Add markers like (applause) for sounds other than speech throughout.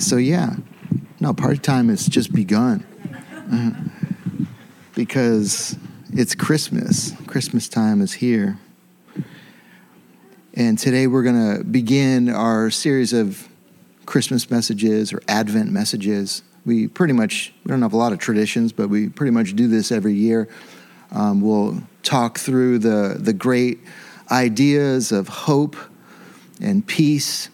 So, yeah, no, party time has just begun uh, because it's Christmas. Christmas time is here. And today we're going to begin our series of Christmas messages or Advent messages. We pretty much, we don't have a lot of traditions, but we pretty much do this every year. Um, we'll talk through the, the great ideas of hope and peace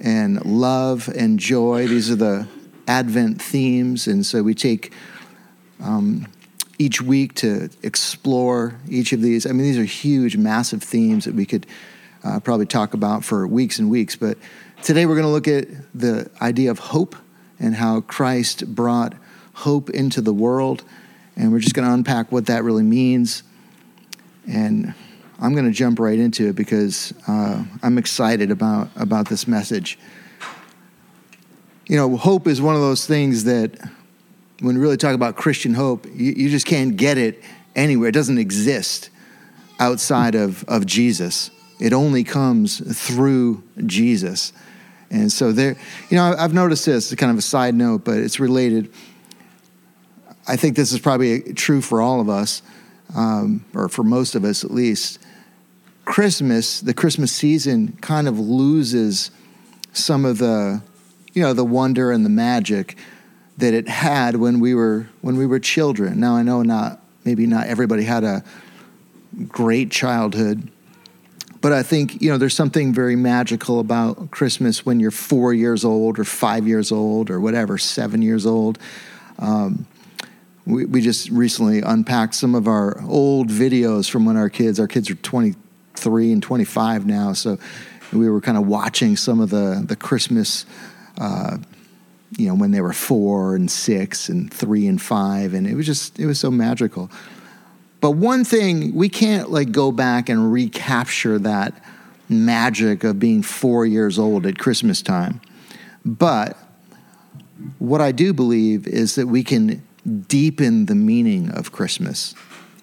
and love and joy. These are the Advent themes. And so we take um, each week to explore each of these. I mean, these are huge, massive themes that we could uh, probably talk about for weeks and weeks. But today we're going to look at the idea of hope and how Christ brought hope into the world. And we're just going to unpack what that really means. And I'm going to jump right into it because uh, I'm excited about, about this message. You know, hope is one of those things that when we really talk about Christian hope, you, you just can't get it anywhere. It doesn't exist outside of, of Jesus. It only comes through Jesus. And so there, you know, I've noticed this, kind of a side note, but it's related. I think this is probably true for all of us, um, or for most of us at least. Christmas, the Christmas season, kind of loses some of the, you know, the wonder and the magic that it had when we were when we were children. Now I know not maybe not everybody had a great childhood, but I think you know there's something very magical about Christmas when you're four years old or five years old or whatever, seven years old. Um, we, we just recently unpacked some of our old videos from when our kids, our kids are 23 and 25 now, so we were kind of watching some of the the Christmas. Uh, you know, when they were four and six and three and five, and it was just, it was so magical. But one thing, we can't like go back and recapture that magic of being four years old at Christmas time. But what I do believe is that we can deepen the meaning of Christmas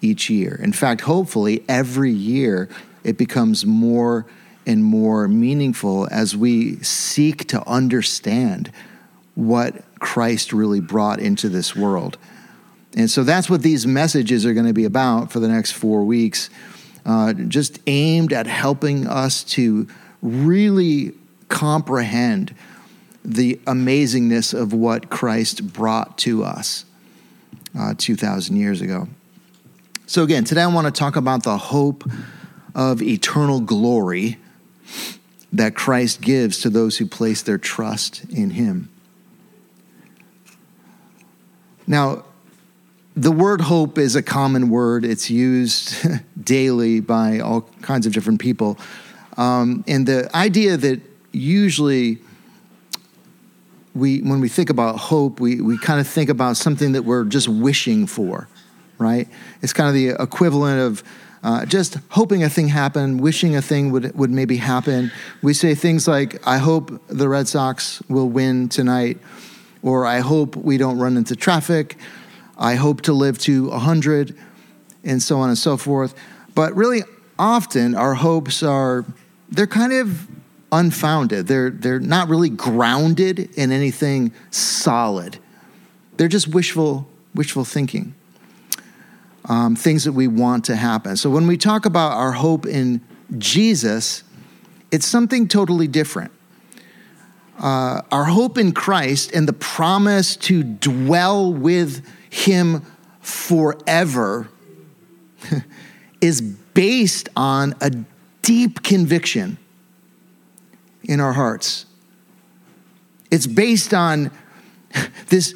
each year. In fact, hopefully, every year it becomes more and more meaningful as we seek to understand what Christ really brought into this world. And so that's what these messages are going to be about for the next four weeks, uh, just aimed at helping us to really comprehend the amazingness of what Christ brought to us uh, 2,000 years ago. So, again, today I want to talk about the hope of eternal glory that Christ gives to those who place their trust in Him. Now, the word hope is a common word. It's used (laughs) daily by all kinds of different people. Um, and the idea that usually we, when we think about hope, we, we kind of think about something that we're just wishing for, right? It's kind of the equivalent of uh, just hoping a thing happen, wishing a thing would, would maybe happen. We say things like, I hope the Red Sox will win tonight or I hope we don't run into traffic. I hope to live to 100, and so on and so forth. But really, often our hopes are, they're kind of unfounded. They're, they're not really grounded in anything solid. They're just wishful, wishful thinking, um, things that we want to happen. So when we talk about our hope in Jesus, it's something totally different uh, our hope in Christ and the promise to dwell with Him forever (laughs) is based on a deep conviction in our hearts. It's based on (laughs) this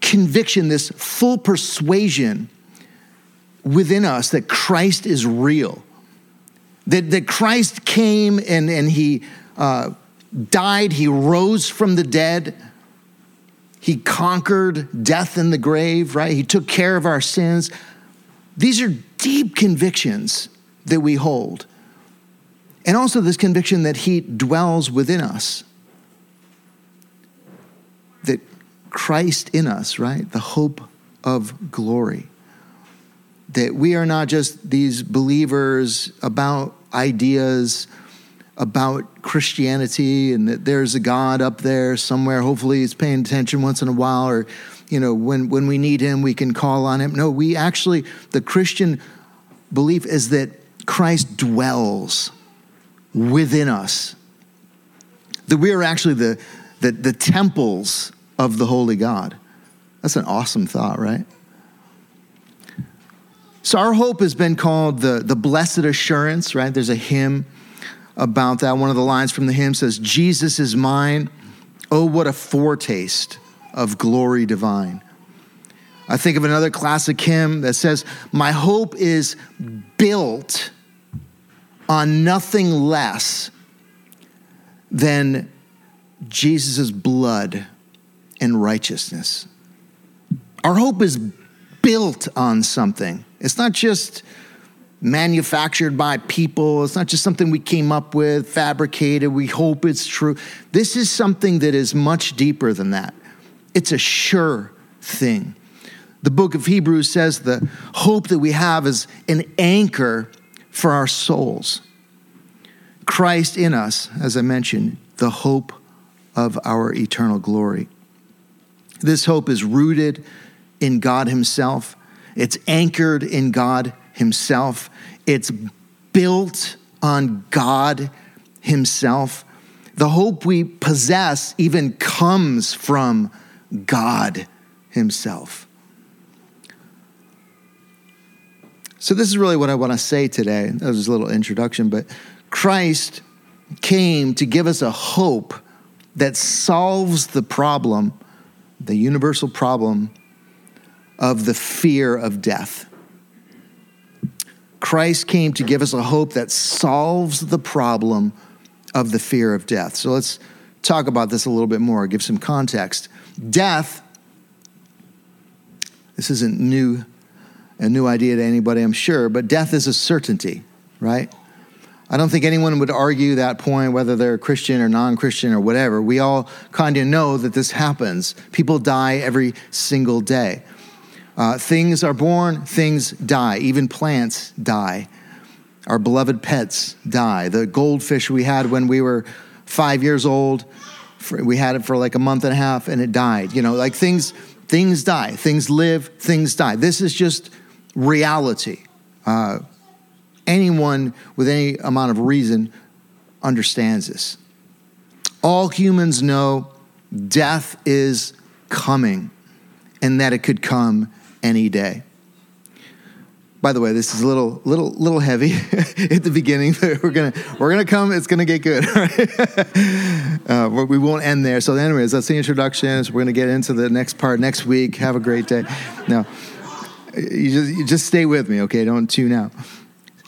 conviction, this full persuasion within us that Christ is real, that, that Christ came and, and He uh, died, he rose from the dead. He conquered death in the grave, right? He took care of our sins. These are deep convictions that we hold. And also this conviction that he dwells within us. That Christ in us, right? The hope of glory. That we are not just these believers about ideas about Christianity and that there's a God up there somewhere. Hopefully, he's paying attention once in a while, or, you know, when, when we need him, we can call on him. No, we actually, the Christian belief is that Christ dwells within us, that we are actually the, the, the temples of the Holy God. That's an awesome thought, right? So, our hope has been called the, the blessed assurance, right? There's a hymn about that. One of the lines from the hymn says, Jesus is mine. Oh, what a foretaste of glory divine. I think of another classic hymn that says, My hope is built on nothing less than Jesus' blood and righteousness. Our hope is built on something. It's not just manufactured by people. It's not just something we came up with, fabricated. We hope it's true. This is something that is much deeper than that. It's a sure thing. The book of Hebrews says the hope that we have is an anchor for our souls. Christ in us, as I mentioned, the hope of our eternal glory. This hope is rooted in God Himself. It's anchored in God Himself. It's built on God Himself. The hope we possess even comes from God Himself. So, this is really what I want to say today. That was a little introduction, but Christ came to give us a hope that solves the problem, the universal problem of the fear of death. Christ came to give us a hope that solves the problem of the fear of death. So let's talk about this a little bit more, give some context. Death, this isn't new, a new idea to anybody, I'm sure, but death is a certainty, right? I don't think anyone would argue that point, whether they're Christian or non Christian or whatever. We all kind of know that this happens. People die every single day. Uh, things are born, things die. Even plants die. Our beloved pets die. The goldfish we had when we were five years old, for, we had it for like a month and a half and it died. You know, like things, things die. Things live, things die. This is just reality. Uh, anyone with any amount of reason understands this. All humans know death is coming and that it could come any day. By the way, this is a little, little, little heavy (laughs) at the beginning. We're gonna, we're gonna come. It's gonna get good. (laughs) Right? uh, we won't end there. So, anyways, that's the introductions. We're gonna get into the next part next week. Have a great day. Now, you just, you just stay with me, okay? Don't tune out.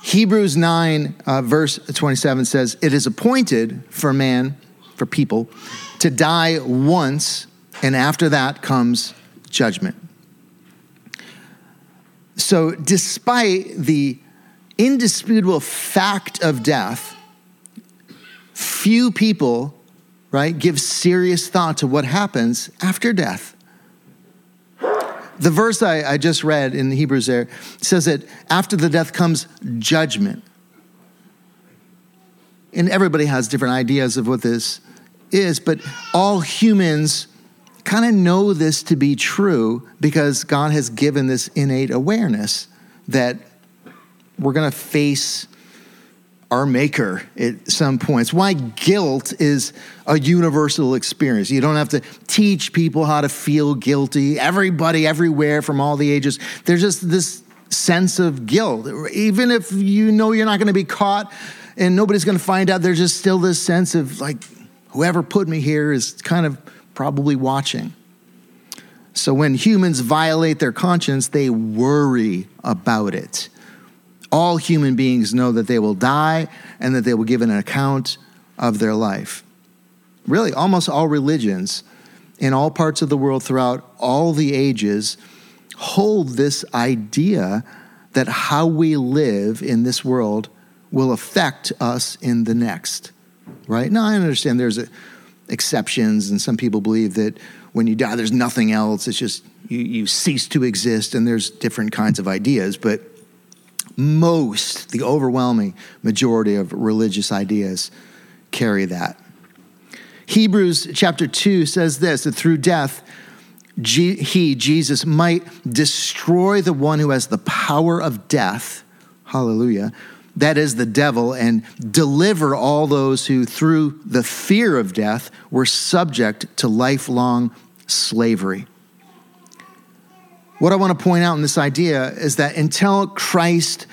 Hebrews 9, uh, verse 27 says, It is appointed for man, for people, to die once, and after that comes judgment. So, despite the indisputable fact of death, few people, right, give serious thought to what happens after death. The verse I, I just read in the Hebrews there says that after the death comes judgment. And everybody has different ideas of what this is, but all humans kind of know this to be true because God has given this innate awareness that we're going to face our maker at some points. Why guilt is a universal experience. You don't have to teach people how to feel guilty. Everybody, everywhere, from all the ages, there's just this sense of guilt. Even if you know you're not going to be caught and nobody's going to find out, there's just still this sense of like, whoever put me here is kind of probably watching. So when humans violate their conscience, they worry about it. All human beings know that they will die and that they will give an account of their life. Really, almost all religions in all parts of the world throughout all the ages hold this idea that how we live in this world will affect us in the next. Right? Now, I understand there's a exceptions, and some people believe that when you die, there's nothing else. It's just you, you cease to exist, and there's different kinds of ideas. But most, the overwhelming majority of religious ideas carry that. Hebrews chapter 2 says this that through death, he, Jesus, might destroy the one who has the power of death. Hallelujah. That is the devil, and deliver all those who, through the fear of death, were subject to lifelong slavery. What I want to point out in this idea is that until Christ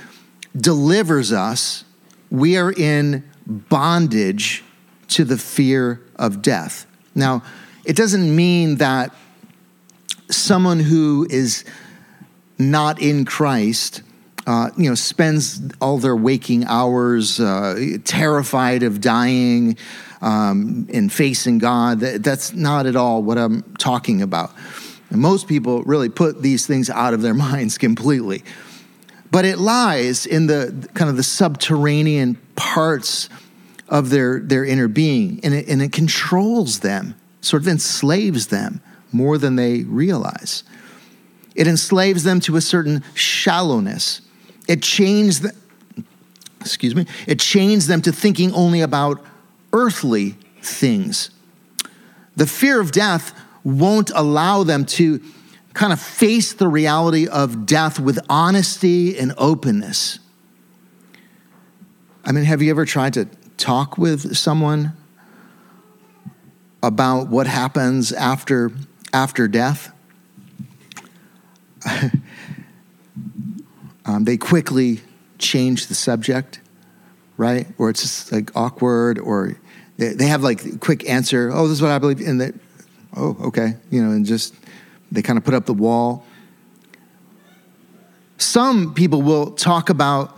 delivers us, we are in bondage to the fear of death. Now, it doesn't mean that someone who is not in Christ, uh, you know, spends all their waking hours uh, terrified of dying um, and facing God. That's not at all what I'm talking about. And most people really put these things out of their (laughs) minds completely. But it lies in the kind of the subterranean parts of their, their inner being, and it, and it controls them, sort of enslaves them more than they realize. It enslaves them to a certain shallowness. It chains the, excuse me, it chains them to thinking only about earthly things. The fear of death won't allow them to kind of face the reality of death with honesty and openness. I mean, have you ever tried to talk with someone about what happens after after death? (laughs) um, they quickly change the subject, right? Or it's just like awkward, or they, they have like quick answer. Oh, this is what I believe, and that oh, okay, you know, and just they kind of put up the wall. Some people will talk about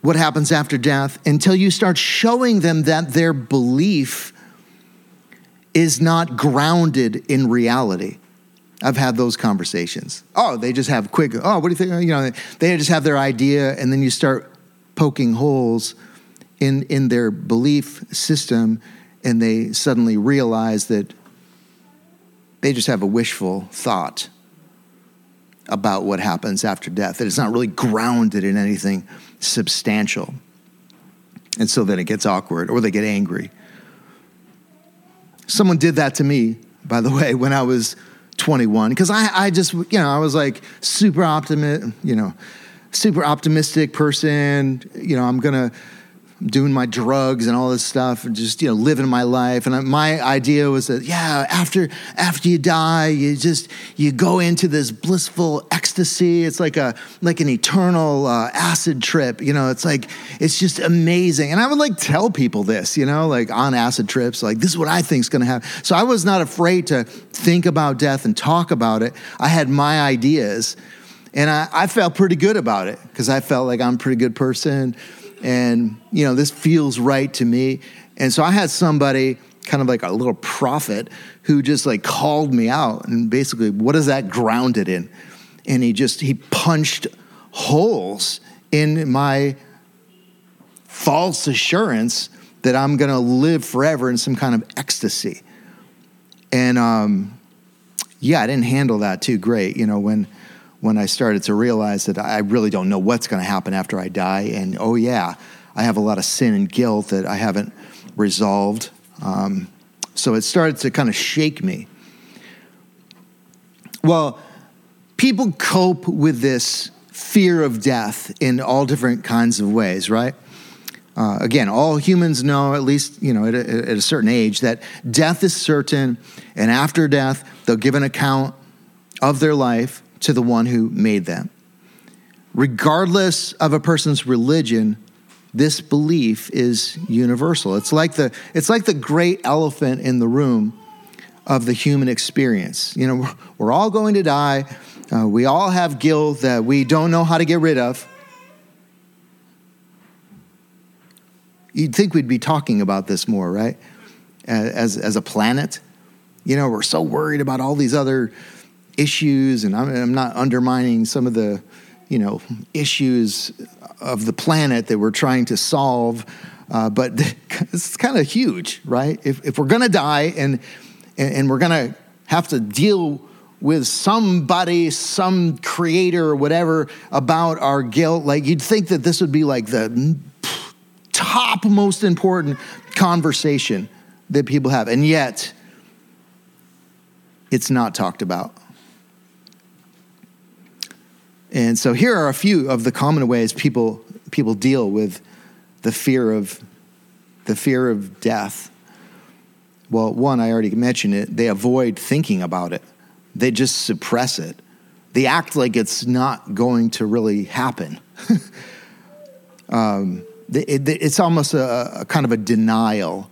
what happens after death until you start showing them that their belief is not grounded in reality. I've had those conversations. Oh, they just have quick, oh, what do you think? You know, they just have their idea, and then you start poking holes in, in their belief system and they suddenly realize that they just have a wishful thought about what happens after death, that it's not really grounded in anything substantial. And so then it gets awkward or they get angry. Someone did that to me, by the way, when I was 21, because I, I just, you know, I was like super optimistic, you know, super optimistic person. You know, I'm to, doing my drugs and all this stuff and just you know living my life. And my idea was that yeah after after you die you just you go into this blissful ecstasy. It's like a like an eternal uh, acid trip you know it's like it's just amazing. And i would like tell people this you know like on acid trips like this is what i think is going to happen. So i was not afraid to think about death and talk about it. I had my ideas and I, I felt pretty good about it because I felt like I'm a pretty good person and you know this feels right to me. And so i had somebody kind of like a little prophet who just like called me out and basically what is that grounded in? And he just he punched holes in my false assurance that i'm going to live forever in some kind of ecstasy. And um, yeah i didn't handle that too great you know when when I started to realize that I really don't know what's going to happen after I die. And oh, yeah, I have a lot of sin and guilt that I haven't resolved. Um, so it started to kind of shake me. Well, people cope with this fear of death in all different kinds of ways, right? Uh, again, all humans know, at least you know, at a, at a certain age, that death is certain, and after death, they'll give an account of their life to the one who made them. Regardless of a person's religion, this belief is universal. It's like the, it's like the great elephant in the room of the human experience. You know, we're all going to die. Uh, we all have guilt that we don't know how to get rid of. You'd think we'd be talking about this more, right? As, as a planet. You know, we're so worried about all these other issues, and I'm, I'm not undermining some of the, you know, issues of the planet that we're trying to solve. Uh, but it's kind of huge, right? If, if we're going to die and, and we're going to have to deal with somebody, some creator or whatever about our guilt, like you'd think that this would be like the top top most important conversation that people have. And yet, it's not talked about. And so here are a few of the common ways people people deal with the fear of the fear of death. Well, one, I already mentioned it, they avoid thinking about it. They just suppress it. They act like it's not going to really happen. (laughs) um, it, it, it's almost a, a kind of a denial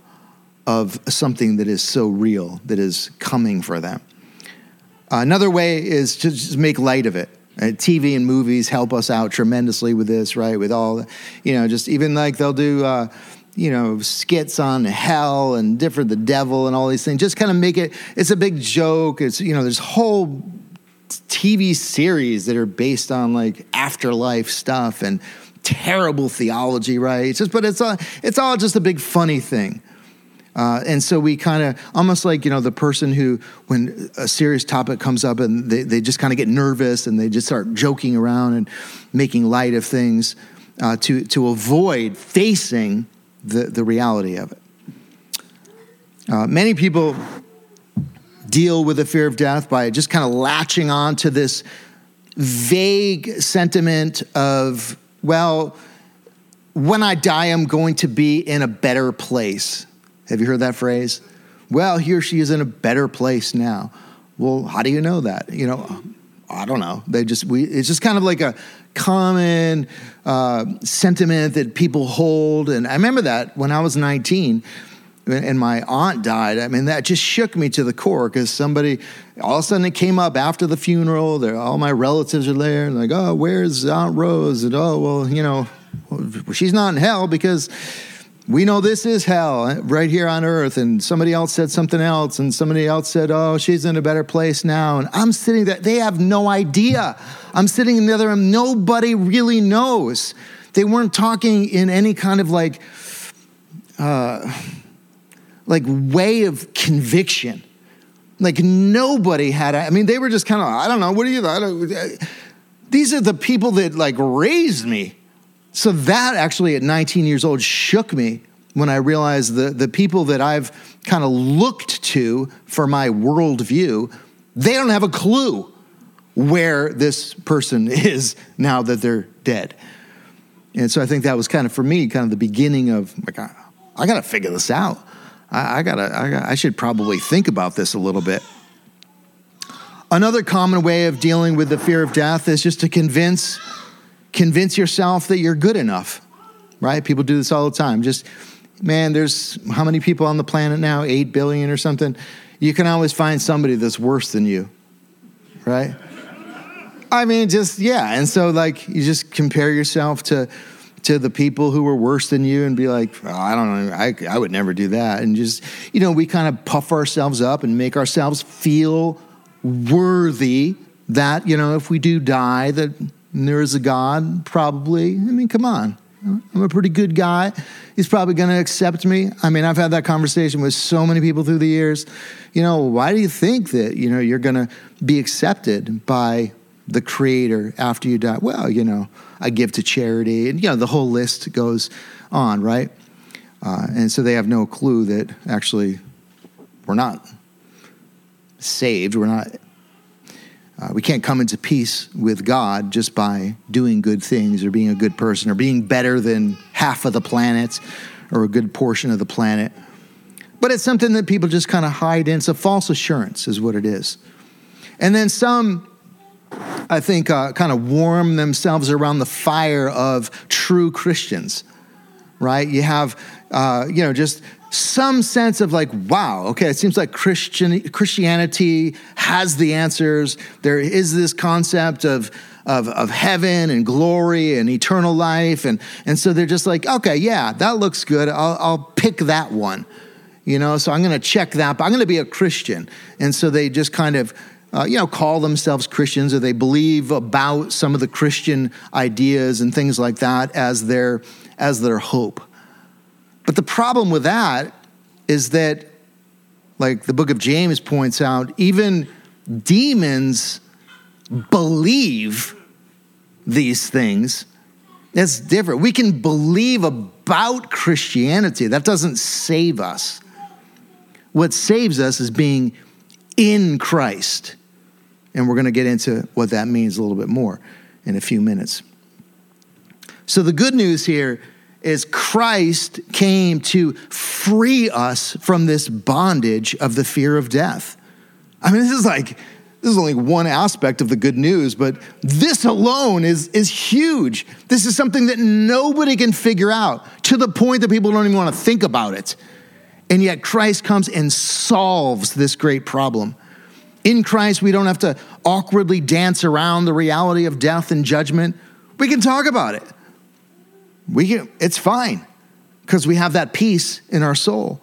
of something that is so real that is coming for them. Another way is to just make light of it. TV and movies help us out tremendously with this, right? With all, the, you know, just even like they'll do, uh, you know, skits on hell and different, the devil and all these things. Just kind of make it, it's a big joke. It's, you know, there's whole TV series that are based on like afterlife stuff and terrible theology, right? It's just, but it's all, it's all just a big funny thing. Uh, and so we kind of almost like you know the person who when a serious topic comes up and they, they just kind of get nervous and they just start joking around and making light of things uh, to, to avoid facing the, the reality of it. Uh, many people deal with the fear of death by just kind of latching on to this vague sentiment of well when i die i'm going to be in a better place have you heard that phrase? Well, he or she is in a better place now. Well, how do you know that? You know, I don't know. They just we. It's just kind of like a common uh, sentiment that people hold. And I remember that when I was 19 and my aunt died. I mean, that just shook me to the core because somebody all of a sudden it came up after the funeral. All my relatives are there, and like, oh, where's Aunt Rose? And oh, well, you know, she's not in hell because we know this is hell eh, right here on earth and somebody else said something else and somebody else said oh she's in a better place now. And i'm sitting there they have no idea. I'm sitting in the other room nobody really knows. They weren't talking in any kind of like uh, like way of conviction. Like nobody had i mean they were just kind of i don't know what do you eh, these are the people that like raised me so that actually at 19 years old shook me when I realized the, the people that I've kind of looked to for my worldview, they don't have a clue where this person (laughs) is now that they're dead. And so I think that was kind of for me, kind of the beginning of like, I, I got to figure this out. I, I gotta, I, I should probably think about this a little bit. Another common way of dealing with the fear of death is just to convince convince yourself that you're good enough, right? People do this all the time. Just, man, there's how many people on the planet now? Eight billion or something. You can always find somebody that's worse than you, right? I mean, just, yeah. And so, like, you just compare yourself to, to the people who were worse than you and be like, oh, I don't know, I, I would never do that. And just, you know, we kind of puff ourselves up and make ourselves feel worthy that, you know, if we do die, that and there is a God, probably. I mean, come on. I'm a pretty good guy. He's probably going to accept me. I mean, I've had that conversation with so many people through the years. You know, why do you think that, you know, you're going to be accepted by the creator after you die? Well, you know, I give to charity and you know, the whole list goes on, right? Uh, and so they have no clue that actually we're not saved. We're not uh, we can't come into peace with God just by doing good things or being a good person or being better than half of the planet or a good portion of the planet. But it's something that people just kind of hide in. It's a false assurance, is what it is. And then some, I think, uh, kind of warm themselves around the fire of true Christians, right? You have, uh, you know, just some sense of like, wow, okay, it seems like Christian, Christianity has the answers. There is this concept of, of, of heaven and glory and eternal life. And, and so they're just like, okay, yeah, that looks good. I'll, I'll pick that one. You know, so I'm going to check that, but I'm going to be a Christian. And so they just kind of, uh, you know, call themselves Christians or they believe about some of the Christian ideas and things like that as their, as their hope. But the problem with that is that, like the book of James points out, even demons believe these things That's different. We can believe about Christianity. That doesn't save us. What saves us is being in Christ. And we're going to get into what that means a little bit more in a few minutes. So, the good news here is Christ came to free us from this bondage of the fear of death. I mean, this is like, this is only one aspect of the good news, but this alone is, is huge. This is something that nobody can figure out to the point that people don't even want to think about it. And yet, Christ comes and solves this great problem. In Christ, we don't have to awkwardly dance around the reality of death and judgment. We can talk about it we can, it's fine because we have that peace in our soul.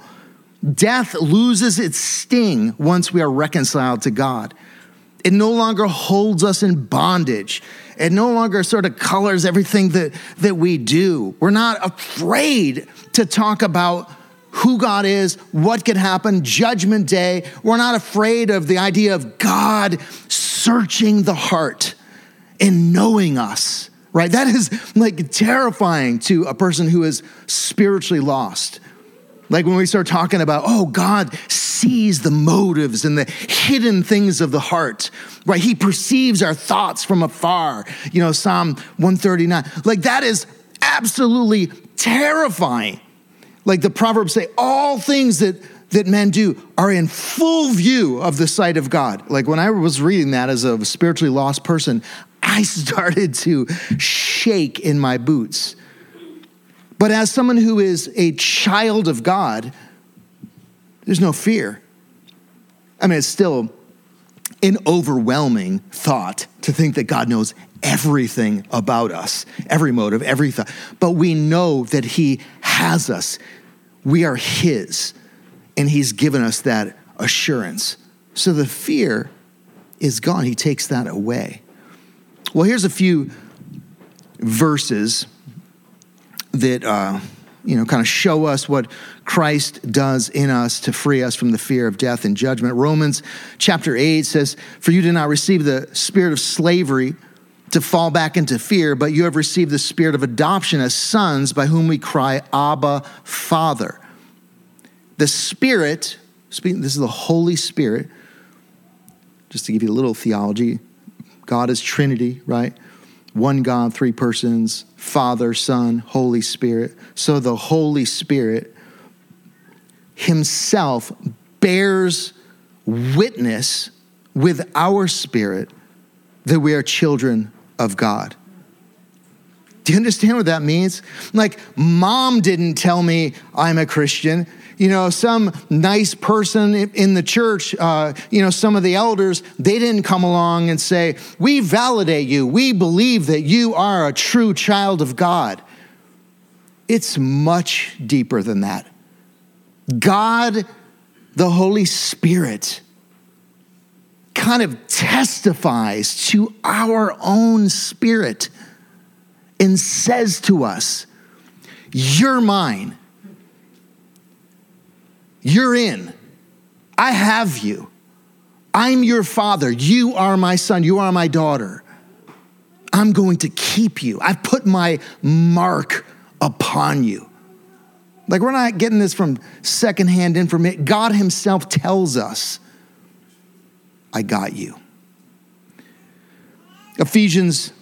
Death loses its sting once we are reconciled to God. It no longer holds us in bondage. It no longer sort of colors everything that, that we do. We're not afraid to talk about who God is, what could happen, judgment day. We're not afraid of the idea of God searching the heart and knowing us right? That is like terrifying to a person who is spiritually lost. Like when we start talking about, oh, God sees the motives and the hidden things of the heart, right? He perceives our thoughts from afar. You know, Psalm 139. Like that is absolutely terrifying. Like the Proverbs say, all things that that men do are in full view of the sight of God. Like when I was reading that as a spiritually lost person, I started to shake in my boots. But as someone who is a child of God, there's no fear. I mean, it's still an overwhelming thought to think that God knows everything about us, every motive, every thought. But we know that He has us. We are His, and He's given us that assurance. So the fear is gone. He takes that away. Well, here's a few verses that uh, you know kind of show us what Christ does in us to free us from the fear of death and judgment. Romans chapter 8 says, For you did not receive the spirit of slavery to fall back into fear, but you have received the spirit of adoption as sons by whom we cry, Abba, Father. The Spirit, this is the Holy Spirit, just to give you a little theology, God is Trinity, right? One God, three persons, Father, Son, Holy Spirit. So the Holy Spirit Himself bears witness with our spirit that we are children of God. Do you understand what that means? Like, mom didn't tell me I'm a Christian you know, some nice person in the church, uh, you know, some of the elders, they didn't come along and say, We validate you. We believe that you are a true child of God. It's much deeper than that. God, the Holy Spirit, kind of testifies to our own spirit and says to us, You're mine. You're in. I have you. I'm your father. You are my son. You are my daughter. I'm going to keep you. I've put my mark upon you. Like, we're not getting this from secondhand information. God Himself tells us, I got you. Ephesians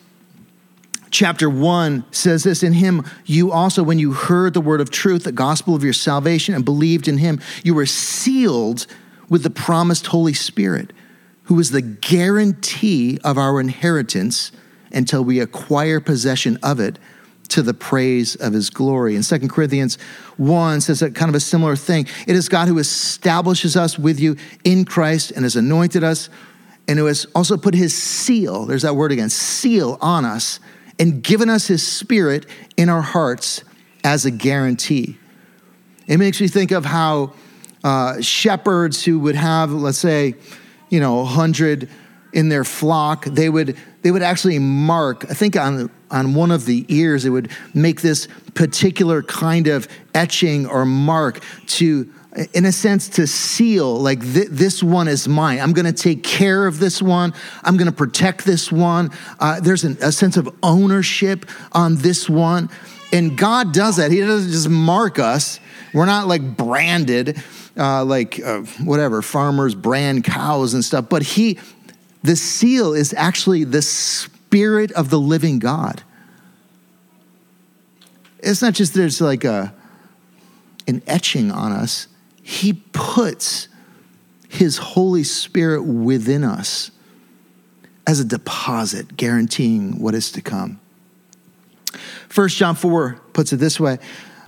chapter 1 says this In him, you also, when you heard the word of truth, the gospel of your salvation, and believed in him, you were sealed with the promised Holy Spirit, who is the guarantee of our inheritance until we acquire possession of it to the praise of his glory. And 2 Corinthians 1 says a kind of a similar thing. It is God who establishes us with you in Christ and has anointed us and who has also put his seal, there's that word again, seal on us and given us his spirit in our hearts as a guarantee. It makes me think of how uh, shepherds who would have, let's say, you know, 100 in their flock, they would, they would actually mark, I think on, on one of the ears. It would make this particular kind of etching or mark to in a sense to seal like th- this one is mine. I'm going to take care of this one. I'm going to protect this one. Uh, there's an, a sense of ownership on this one. And god does that. He doesn't just mark us. We're not like branded uh, like uh, whatever farmers brand cows and stuff. But he the seal is actually the spirit of the living god. It's not just there's like a an etching on us he puts His Holy Spirit within us as a deposit, guaranteeing what is to come. 1 John 4 puts it this way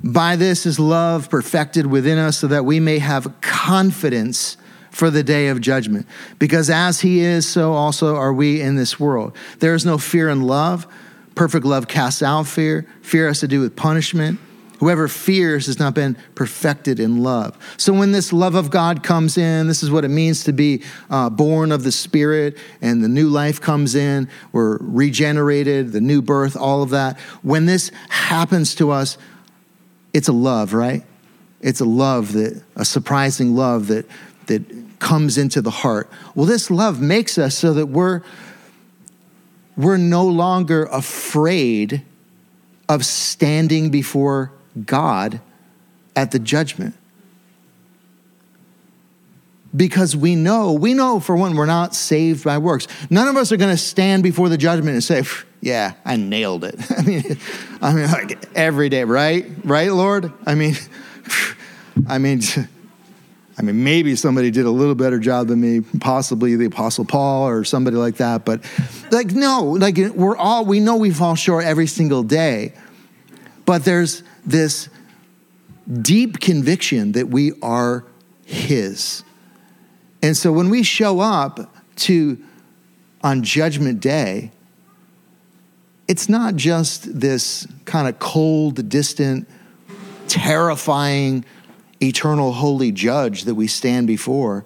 By this is love perfected within us, so that we may have confidence for the day of judgment. Because as He is, so also are we in this world. There is no fear in love. Perfect love casts out fear. Fear has to do with punishment. Whoever fears has not been perfected in love. So, when this love of God comes in, this is what it means to be uh, born of the Spirit, and the new life comes in. We're regenerated, the new birth, all of that. When this happens to us, it's a love, right? It's a love that, a surprising love that, that comes into the heart. Well, this love makes us so that we're, we're no longer afraid of standing before God at the judgment. Because we know, we know for one, we're not saved by works. None of us are going to stand before the judgment and say, "Yeah, I nailed it." (laughs) I mean, I mean, like every day, right? Right, Lord? I mean, I mean, (laughs) I mean, maybe somebody did a little better job than me, possibly the Apostle Paul or somebody like that. But, like, no, like we're all we know we fall short every single day. But there's this deep conviction that we are His. And so when we show up to on Judgment Day, it's not just this kind of cold, distant, terrifying, eternal, holy judge that we stand before.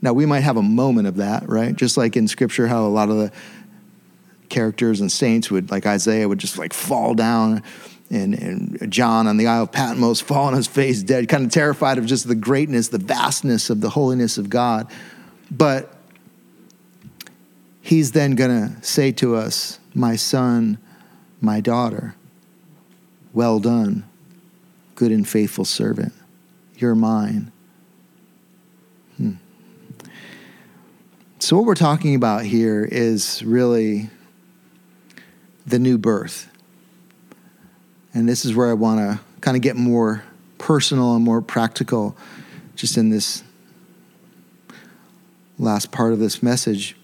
Now, we might have a moment of that, right? Just like in Scripture, how a lot of the characters and saints would, like Isaiah, would just like fall down and, and John on the Isle of Patmos fall on his face dead, kind of terrified of just the greatness, the vastness of the holiness of God. But he's then going to say to us, My son, my daughter, well done, good and faithful servant. You're mine. Hmm. So, what we're talking about here is really the new birth. And this is where I want to kind of get more personal and more practical just in this last part of this message.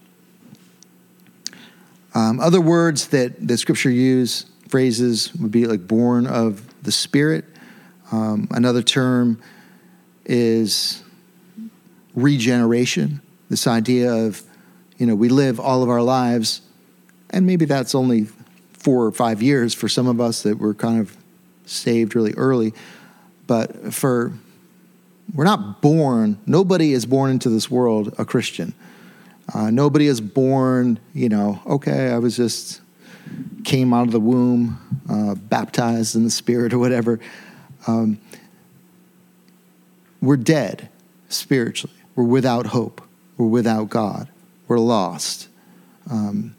Um, other words that the scripture use, phrases, would be like born of the Spirit. Um, another term is regeneration, this idea of, you know, we live all of our lives, and maybe that's only four or five years for some of us that were kind of saved really early. But for we're not born, nobody is born into this world a Christian. Uh, nobody is born, you know, okay, I was just came out of the womb, uh, baptized in the Spirit or whatever. Um, we're dead spiritually. We're without hope. We're without God. We're lost. Um,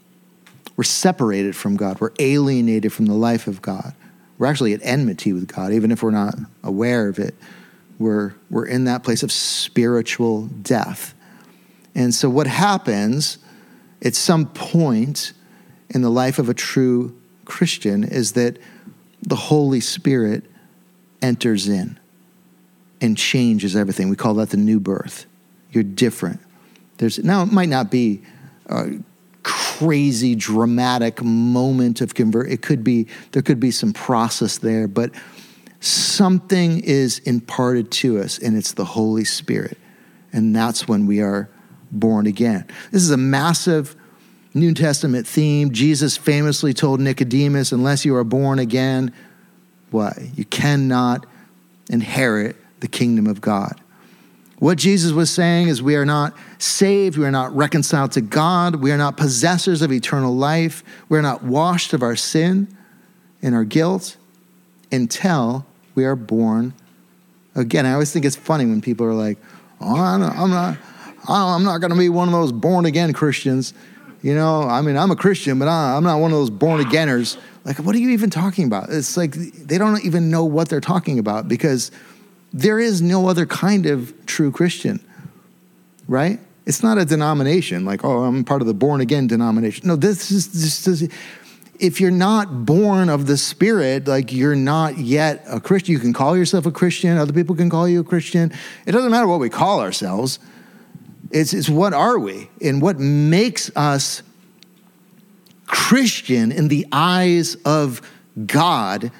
we're separated from God. We're alienated from the life of God. We're actually at enmity with God, even if we're not aware of it. We're, we're in that place of spiritual death. And so, what happens at some point in the life of a true Christian is that the Holy Spirit enters in and changes everything. We call that the new birth. You're different. There's now it might not be uh, crazy dramatic moment of convert. It could be there could be some process there, but something is imparted to us, and it's the Holy Spirit, and that's when we are born again. This is a massive New Testament theme. Jesus famously told Nicodemus, "Unless you are born again, what you cannot inherit the kingdom of God." What Jesus was saying is, we are not saved, we are not reconciled to God, we are not possessors of eternal life, we are not washed of our sin and our guilt until we are born again. I always think it's funny when people are like, oh, I'm not, I'm not going to be one of those born again Christians. You know, I mean, I'm a Christian, but I'm not one of those born againers. Like, what are you even talking about? It's like they don't even know what they're talking about because there is no other kind of true Christian, right? It's not a denomination like, oh, I'm part of the born again denomination. No, this is, this is if you're not born of the Spirit, like you're not yet a Christian. You can call yourself a Christian, other people can call you a Christian. It doesn't matter what we call ourselves, it's, it's what are we and what makes us Christian in the eyes of God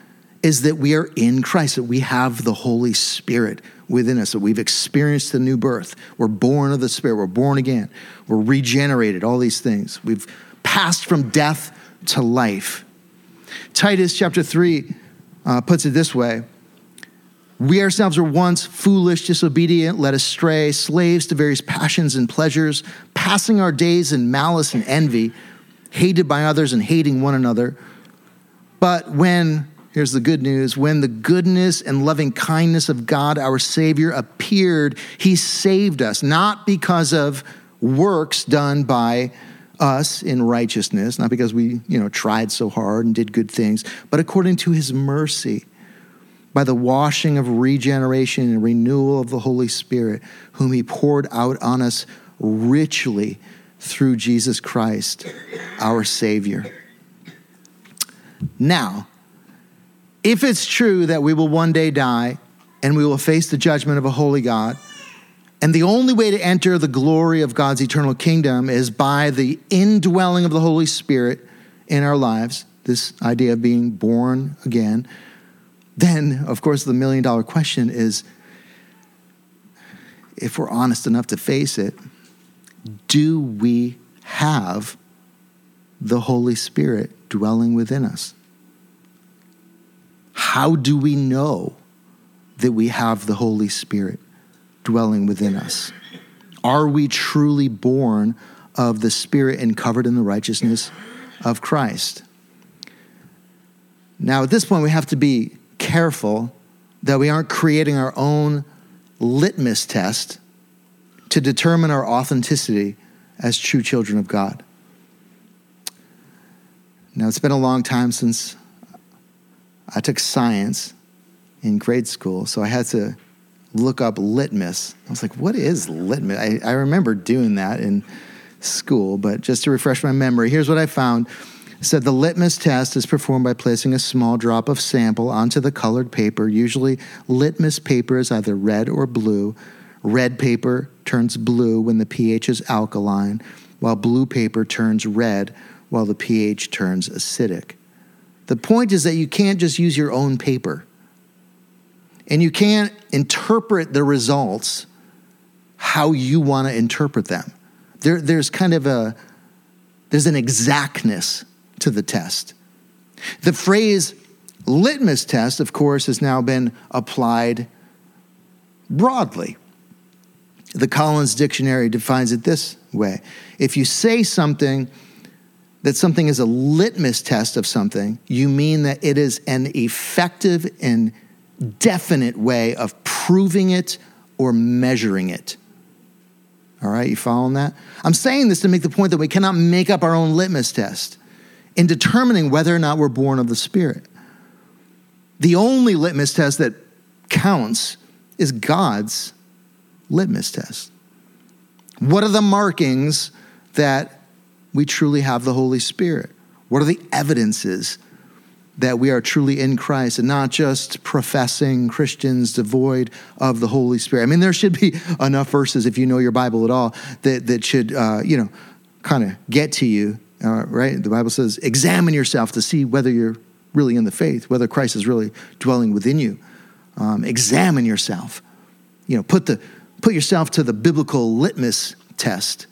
is that we are in Christ, that we have the Holy Spirit within us, that we've experienced the new birth. We're born of the Spirit, we're born again, we're regenerated, all these things. We've passed from death to life. Titus chapter 3 uh, puts it this way We ourselves were once foolish, disobedient, led astray, slaves to various passions and pleasures, passing our days in malice and envy, hated by others and hating one another. But when Here's the good news. When the goodness and loving kindness of God, our Savior, appeared, He saved us, not because of works done by us in righteousness, not because we, you know, tried so hard and did good things, but according to His mercy, by the washing of regeneration and renewal of the Holy Spirit, whom He poured out on us richly through Jesus Christ, our Savior. Now, if it's true that we will one day die and we will face the judgment of a holy God, and the only way to enter the glory of God's eternal kingdom is by the indwelling of the Holy Spirit in our lives, this idea of being born again, then, of course, the million dollar question is if we're honest enough to face it, do we have the Holy Spirit dwelling within us? How do we know that we have the Holy Spirit dwelling within us? Are we truly born of the Spirit and covered in the righteousness of Christ? Now, at this point, we have to be careful that we aren't creating our own litmus test to determine our authenticity as true children of God. Now, it's been a long time since I took science in grade school, so I had to look up litmus. I was like, what is litmus? I, I remember doing that in school, but just to refresh my memory, here's what I found. It said the litmus test is performed by placing a small drop of sample onto the colored paper. Usually, litmus paper is either red or blue. Red paper turns blue when the pH is alkaline, while blue paper turns red while the pH turns acidic. The point is that you can't just use your own paper. And you can't interpret the results how you want to interpret them. There, there's kind of a there's an exactness to the test. The phrase litmus test, of course, has now been applied broadly. The Collins Dictionary defines it this way if you say something that something is a litmus test of something, you mean that it is an effective and definite way of proving it or measuring it. All right, you following that? I'm saying this to make the point that we cannot make up our own litmus test in determining whether or not we're born of the Spirit. The only litmus test that counts is God's litmus test. What are the markings that we truly have the Holy Spirit? What are the evidences that we are truly in Christ and not just professing Christians devoid of the Holy Spirit? I mean, there should be (laughs) enough verses, if you know your Bible at all, that, that should, uh, you know, kind of get to you, uh, right? The Bible says, examine yourself to see whether you're really in the faith, whether Christ is really dwelling within you. Um, examine yourself. You know, put, the, put yourself to the biblical litmus test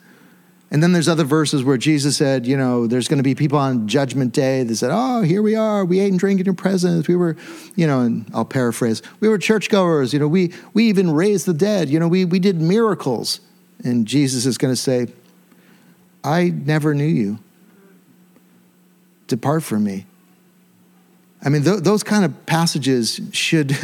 And then there's other verses where Jesus said, you know, there's going to be people on Judgment Day that said, oh, here we are. We ate and drank in your presence. We were, you know, and I'll paraphrase, we were churchgoers. You know, we, we even raised the dead. You know, we, we did miracles. And Jesus is going to say, I never knew you. Depart from me. I mean, th- those kind of passages should,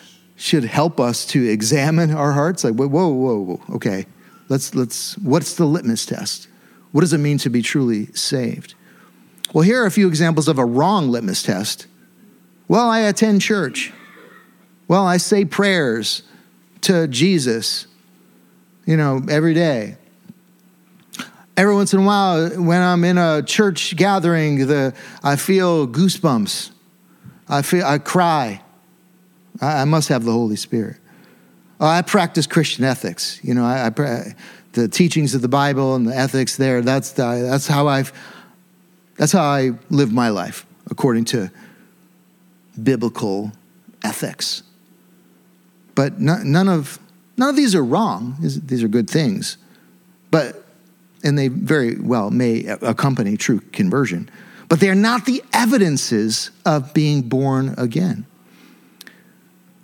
(laughs) should help us to examine our hearts. Like, whoa, whoa, whoa, okay Let's, let's, what's the litmus test? What does it mean to be truly saved? Well, here are a few examples of a wrong litmus test. Well, I attend church. Well, I say prayers to Jesus, you know, every day. Every once in a while, when I'm in a church gathering, the, I feel goosebumps. I feel I cry. I, I must have the Holy Spirit. Oh, I practice Christian ethics. You know, I, I, the teachings of the Bible and the ethics there. That's the, that's how I've that's how I live my life according to biblical ethics. But none of none of these are wrong. These are good things, but and they very well may accompany true conversion. But they are not the evidences of being born again.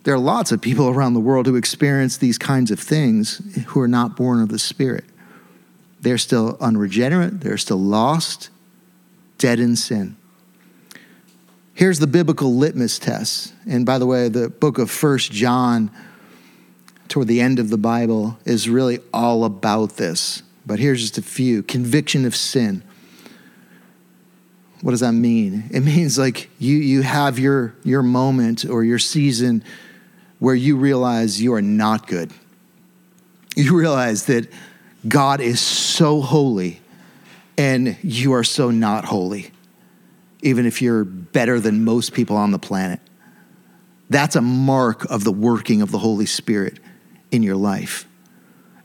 There are lots of people around the world who experience these kinds of things who are not born of the Spirit. They're still unregenerate, they're still lost, dead in sin. Here's the biblical litmus test. And by the way, the book of First John, toward the end of the Bible, is really all about this. But here's just a few conviction of sin. What does that mean? It means like you, you have your, your moment or your season where you realize you are not good. You realize that God is so holy and you are so not holy, even if you're better than most people on the planet. That's a mark of the working of the Holy Spirit in your life.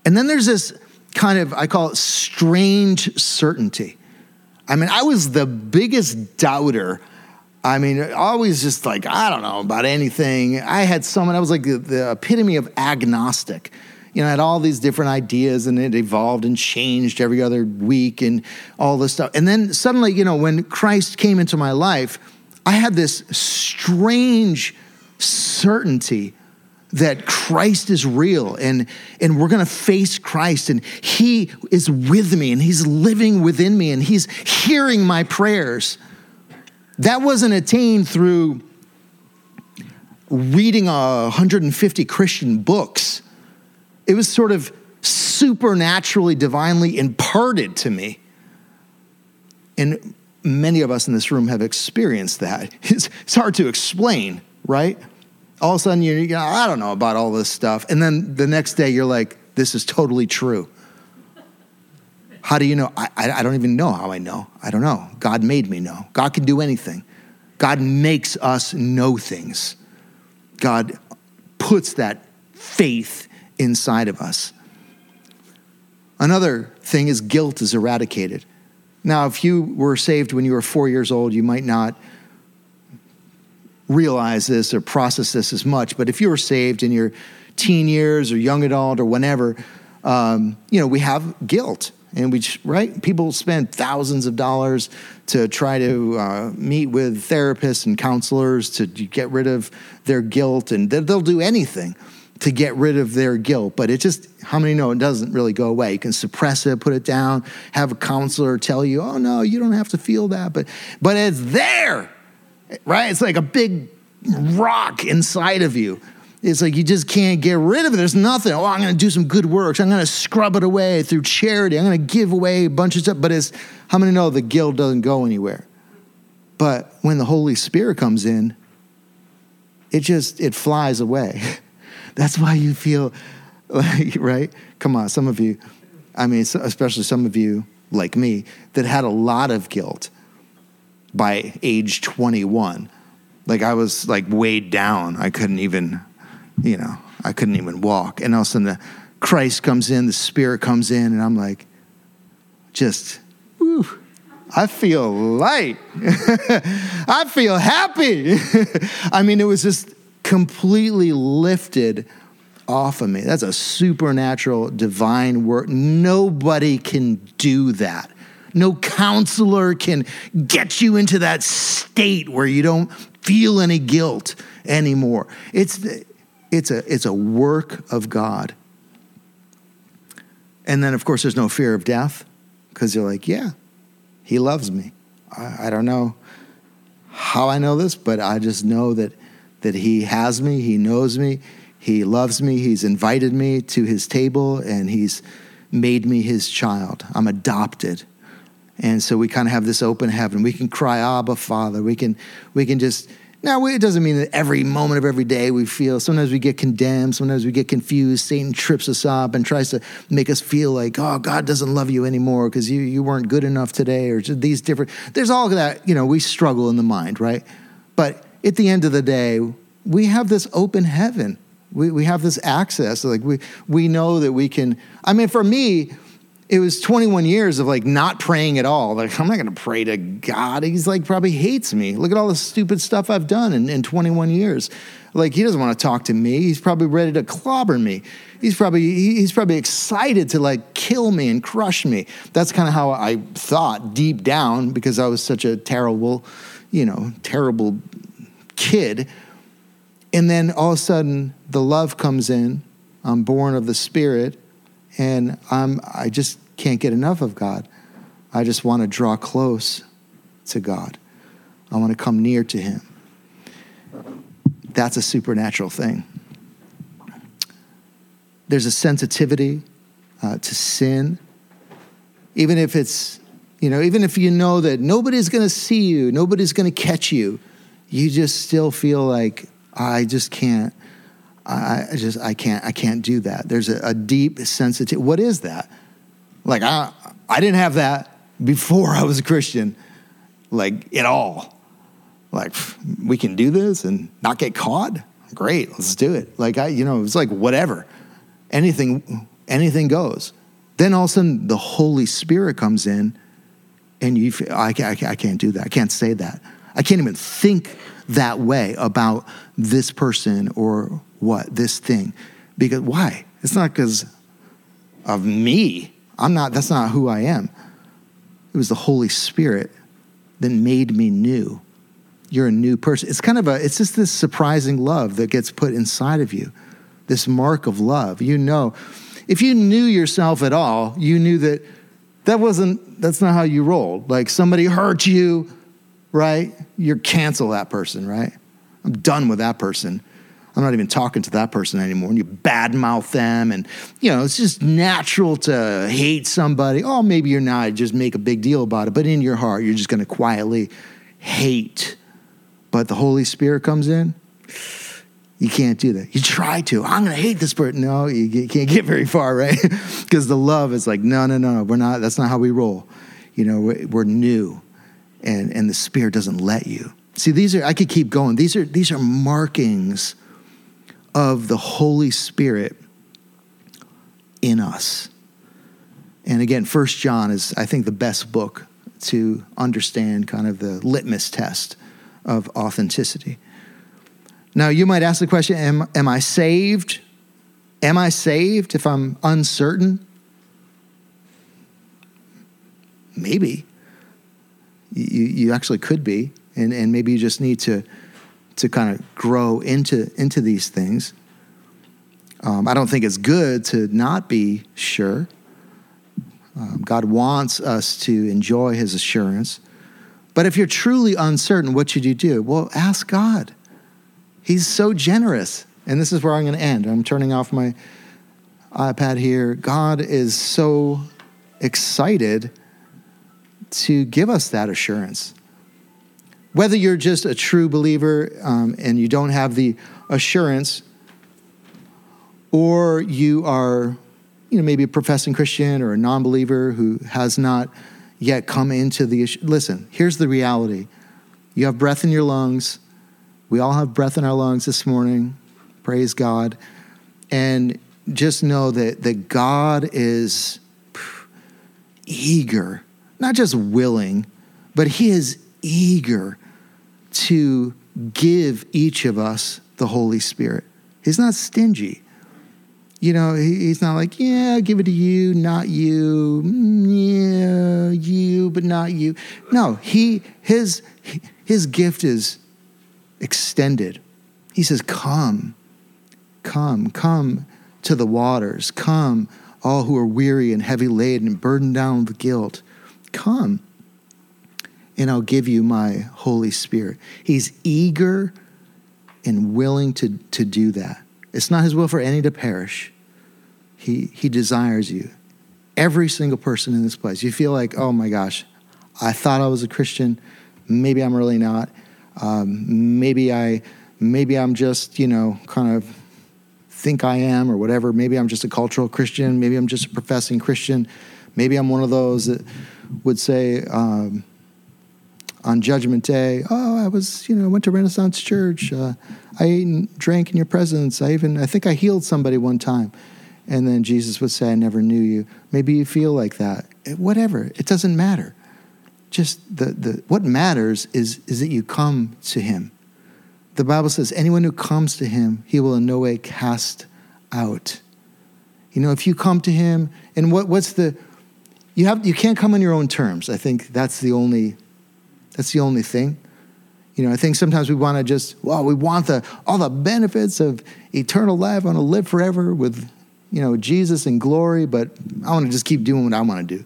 And then there's this kind of, I call it strange certainty. I mean, I was the biggest doubter I mean, always just like, I don't know about anything. I had someone, I was like the, the, epitome of agnostic. You know, I had all these different ideas and it evolved and changed every other week and all this stuff. And then suddenly, you know, when Christ came into my life, I had this strange certainty that Christ is real and, and we're to face Christ and he is with me and he's living within me and he's hearing my prayers. That wasn't attained through reading 150 Christian books. It was sort of supernaturally, divinely imparted to me. And many of us in this room have experienced that. (laughs) It's, it's hard to explain, right? All of a sudden, you're, you know, I don't know about all this stuff. And then the next day, you're like, this is totally true. How do you know? I, I, don't even know how I know. I don't know. God made me know. God can do anything. God makes us know things. God puts that faith inside of us. Another thing is guilt is eradicated. Now, if you were saved when you were four years old, you might not realize this or process this as much. But if you were saved in your teen years or young adult or whenever, um, you know, we have guilt and we right people spend thousands of dollars to try to uh, meet with therapists and counselors to get rid of their guilt. And they'll do anything to get rid of their guilt but it just how many know it doesn't really go away? You can suppress it put it down have a counselor tell you oh no you don't have to feel that but but it's there right? It's like a big rock inside of you it's like you just can't get rid of it. There's nothing. Oh, I'm going to do some good works. I'm going to scrub it away through charity. I'm going to give away a bunch of stuff. But it's how many know the guilt doesn't go anywhere? But when the Holy Spirit comes in, it just it flies away. (laughs) That's why you feel like (laughs) right. Come on, some of you. I mean, especially some of you like me that had a lot of guilt by age 21 like i was like weighed down i couldn't even you know, I couldn't even walk. And all of a sudden, the Christ comes in, the Spirit comes in, and I'm like, just, I feel light. (laughs) I feel happy. (laughs) I mean, it was just completely lifted off of me. That's a supernatural, divine work. Nobody can do that. No counselor can get you into that state where you don't feel any guilt anymore. It's, it's, a, it's a work of God. And then, of course, there's no fear of death because you're like, yeah, he loves me. I, I don't know how I know this, but I just know that, that he has me, he knows me, he loves me, he's invited me to his table, and he's made me his child. I'm adopted. And so we kind of have this open heaven. We can cry, Abba, Father. We can, we can just, now it doesn't mean that every moment of every day we feel, sometimes we get condemned, sometimes we get confused. Satan trips us up and tries to make us feel like, oh, God doesn't love you anymore because you, you weren't good enough today or these different, there's all that, you know, we struggle in the mind, right? But at the end of the day, we have this open heaven. We, we have this access. Like we, we know that we can, I mean, for me, it was 21 years of like not praying at all. Like, I'm not going to pray to God. He's like, probably hates me. Look at all the stupid stuff I've done in, in 21 years. Like, he doesn't want to talk to me. He's probably ready to clobber me. He's probably, he's probably excited to like kill me and crush me. That's kind of how I thought deep down because I was such a terrible, you know, terrible kid. And then all of a sudden, the love comes in. I'm born of the Spirit and I'm, I just can't get enough of God. I just want to draw close to God. I want to come near to Him. That's a supernatural thing. There's a sensitivity uh, to sin, even if it's, you know, even if you know that nobody's going to see you, nobody's going to catch you, you just still feel like, I just can't I, just I can't I can't do that. There's a, a deep sensitivity. What is that? Like I I didn't have that before I was a Christian, like at all. Like we can do this and not get caught. Great, let's do it. Like I, you know, it's like whatever, anything anything goes. Then all of a sudden the Holy Spirit comes in, and you I, I, I can't do that. I can't say that. I can't even think that way about this person or what this thing. Because why? It's not because of me. I'm not that's not who i am. It was the holy spirit that made me new. You're a new person. It's kind of a it's just this surprising love that gets put inside of you. This mark of love. You know if you knew yourself at all you knew that that wasn't that's not how you rolled. Like somebody hurt you right? You're cancel that person right? I'm done with that person I'm not even talking to that person anymore. And you badmouth them. And, you know, it's just natural to hate somebody. Oh, maybe you're not, just make a big deal about it. But in your heart, you're just going to quietly hate. But the Holy Spirit comes in. You can't do that. You try to. I'm going to hate this person. No, you can't get very far, right? (laughs) Because the love is like, no, no, no, we're not. That's not how we roll. You know, we're new, and and the Spirit doesn't let you. See, these are. I could keep going. These are these are markings of the Holy Spirit in us. And again, First John is, I think, the best book to understand kind of the litmus test of authenticity. Now, you might ask the question Am, am I saved? Am I saved if I'm uncertain? Maybe. You, you actually could be, and, and maybe you just need to to kind of grow into into these things. Um, I don't think it's good to not be sure. Um, God wants us to enjoy His assurance. But if you're truly uncertain, what should you do? Well, ask God. He's so generous. And this is where I'm going to end. I'm turning off my iPad here. God is so excited to give us that assurance whether you're just a true believer um, and you don't have the assurance, or you are, you know, maybe a professing Christian or a non believer who has not yet come into the. issue. Listen, here's the reality you have breath in your lungs. We all have breath in our lungs this morning. Praise God. And just know that, that God is eager, not just willing, but He is eager to give each of us the Holy Spirit. He's not stingy. You know, he's not like, yeah, I'll give it to you, not you. Mm, Yeah, you, but not you. No, he his his gift is extended. He says, "Come, come, come to the waters. Come, all who are weary and heavy laden and burdened down with guilt. Come, and I'll give you my Holy Spirit." He's eager and willing to to do that. It's not his will for any to perish. He, he desires you. Every single person in this place. You feel like, oh my gosh, I thought I was a Christian. Maybe I'm really not. Um, maybe I, maybe I'm just, you know, kind of think I am or whatever. Maybe I'm just a cultural Christian. Maybe I'm just a professing Christian. Maybe I'm one of those that would say um, on Judgment Day, "Oh, I was, you know, I went to Renaissance Church. Uh, I ate and drank in your presence. I even, I think I healed somebody one time." And then Jesus would say, "I never knew you." Maybe you feel like that. Whatever. It doesn't matter. Just the the what matters is is that you come to Him. The Bible says, "Anyone who comes to Him, He will in no way cast out." You know, if you come to Him, and what what's the you have you can't come on your own terms. I think that's the only that's the only thing. You know, I think sometimes we want to just, well, we want the all the benefits of eternal life. I want to live forever with, you know, Jesus in glory, but I want to just keep doing what I want to do.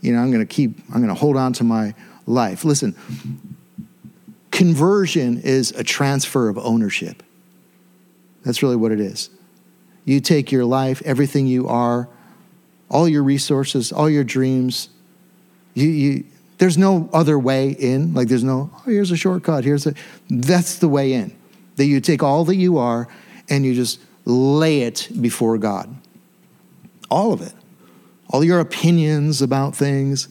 You know, I'm going to keep, I'm going to hold on to my life. Listen, conversion is a transfer of ownership. That's really what it is. You take your life, everything you are, all your resources, all your dreams, you, you there's no other way in. Like there's no, oh, here's a shortcut. Here's a, that's the way in. That you take all that you are and you just lay it before God. All of it. All your opinions about things,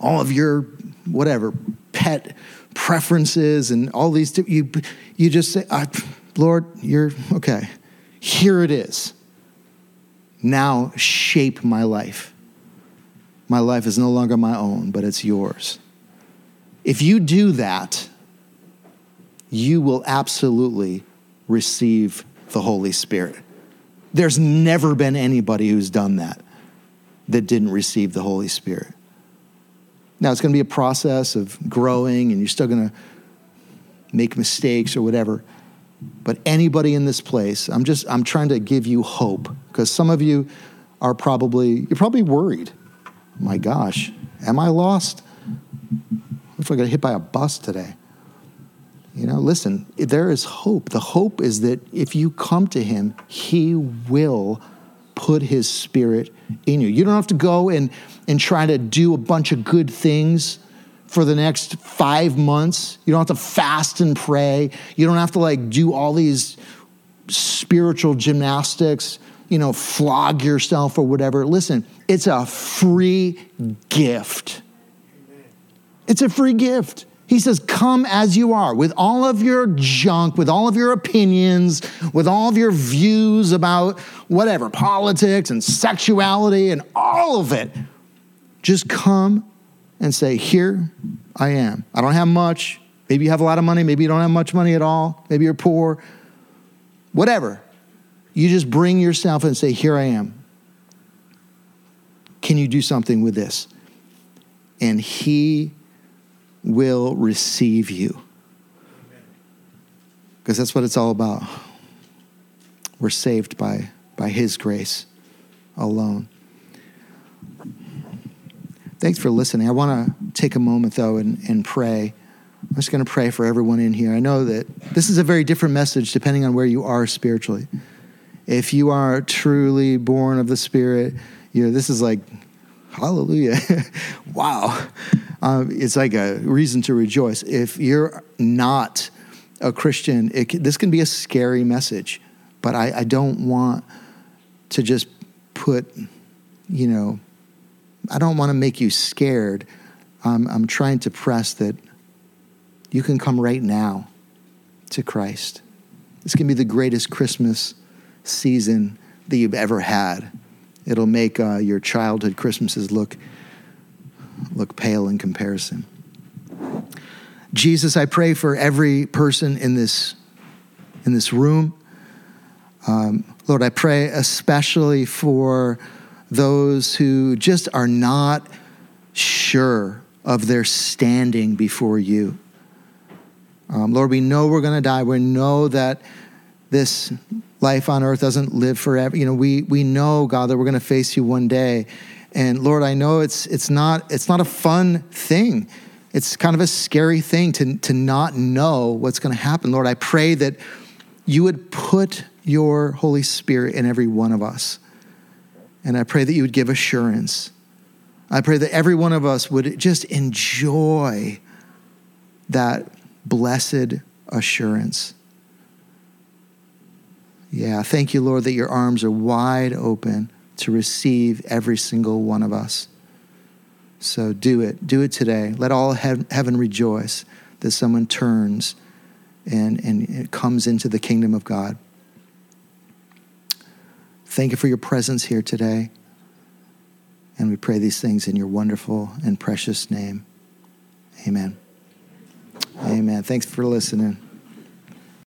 all of your whatever, pet preferences and all these, you, you just say, Lord, you're, okay, here it is. Now shape my life. My life is no longer my own, but it's yours. If you do that, you will absolutely receive the Holy Spirit. There's never been anybody who's done that that didn't receive the Holy Spirit. Now, it's going to be a process of growing, and you're still going to make mistakes or whatever. But anybody in this place, I'm just I'm trying to give you hope because some of you are probably you're probably worried my gosh, am I lost? What if I got hit by a bus today? You know, listen, there is hope. The hope is that if you come to Him, He will put His Spirit in you. You don't have to go and, and try to do a bunch of good things for the next five months. You don't have to fast and pray. You don't have to like do all these spiritual gymnastics you know, flog yourself or whatever. Listen, it's a free gift. It's a free gift. He says, Come as you are, with all of your junk, with all of your opinions, with all of your views about whatever, politics and sexuality and all of it. Just come and say, Here I am. I don't have much. Maybe you have a lot of money. Maybe you don't have much money at all. Maybe you're poor. Whatever. You just bring yourself and say, Here I am. Can you do something with this? And He will receive you. Because that's what it's all about. We're saved by, by His grace alone. Thanks for listening. I want to take a moment, though, and, and pray. I'm just going to pray for everyone in here. I know that this is a very different message depending on where you are spiritually if you are truly born of the Spirit, you know, this is like, hallelujah. (laughs) wow. Um, it's like a reason to rejoice. If you're not a Christian, it, this can be a scary message, but I, I don't want to just put, you know, I don't want to make you scared. Um, I'm trying to press that you can come right now to Christ. This can be the greatest Christmas season that you've ever had. It'll make uh, your childhood Christmases look look pale in comparison. Jesus, I pray for every person in this in this room. Um, Lord, I pray especially for those who just are not sure of their standing before you. Um, Lord, we know we're going to die. We know that this life on earth doesn't live forever. You know, we, we know, God, that we're going to face you one day. And Lord, I know it's, it's, not, it's not a fun thing. It's kind of a scary thing to, to not know what's going to happen. Lord, I pray that you would put your Holy Spirit in every one of us. And I pray that you would give assurance. I pray that every one of us would just enjoy that blessed assurance. Yeah, thank you, Lord, that your arms are wide open to receive every single one of us. So do it. Do it today. Let all heaven rejoice that someone turns and, and comes into the kingdom of God. Thank you for your presence here today. And we pray these things in your wonderful and precious name. Amen. Amen. Thanks for listening.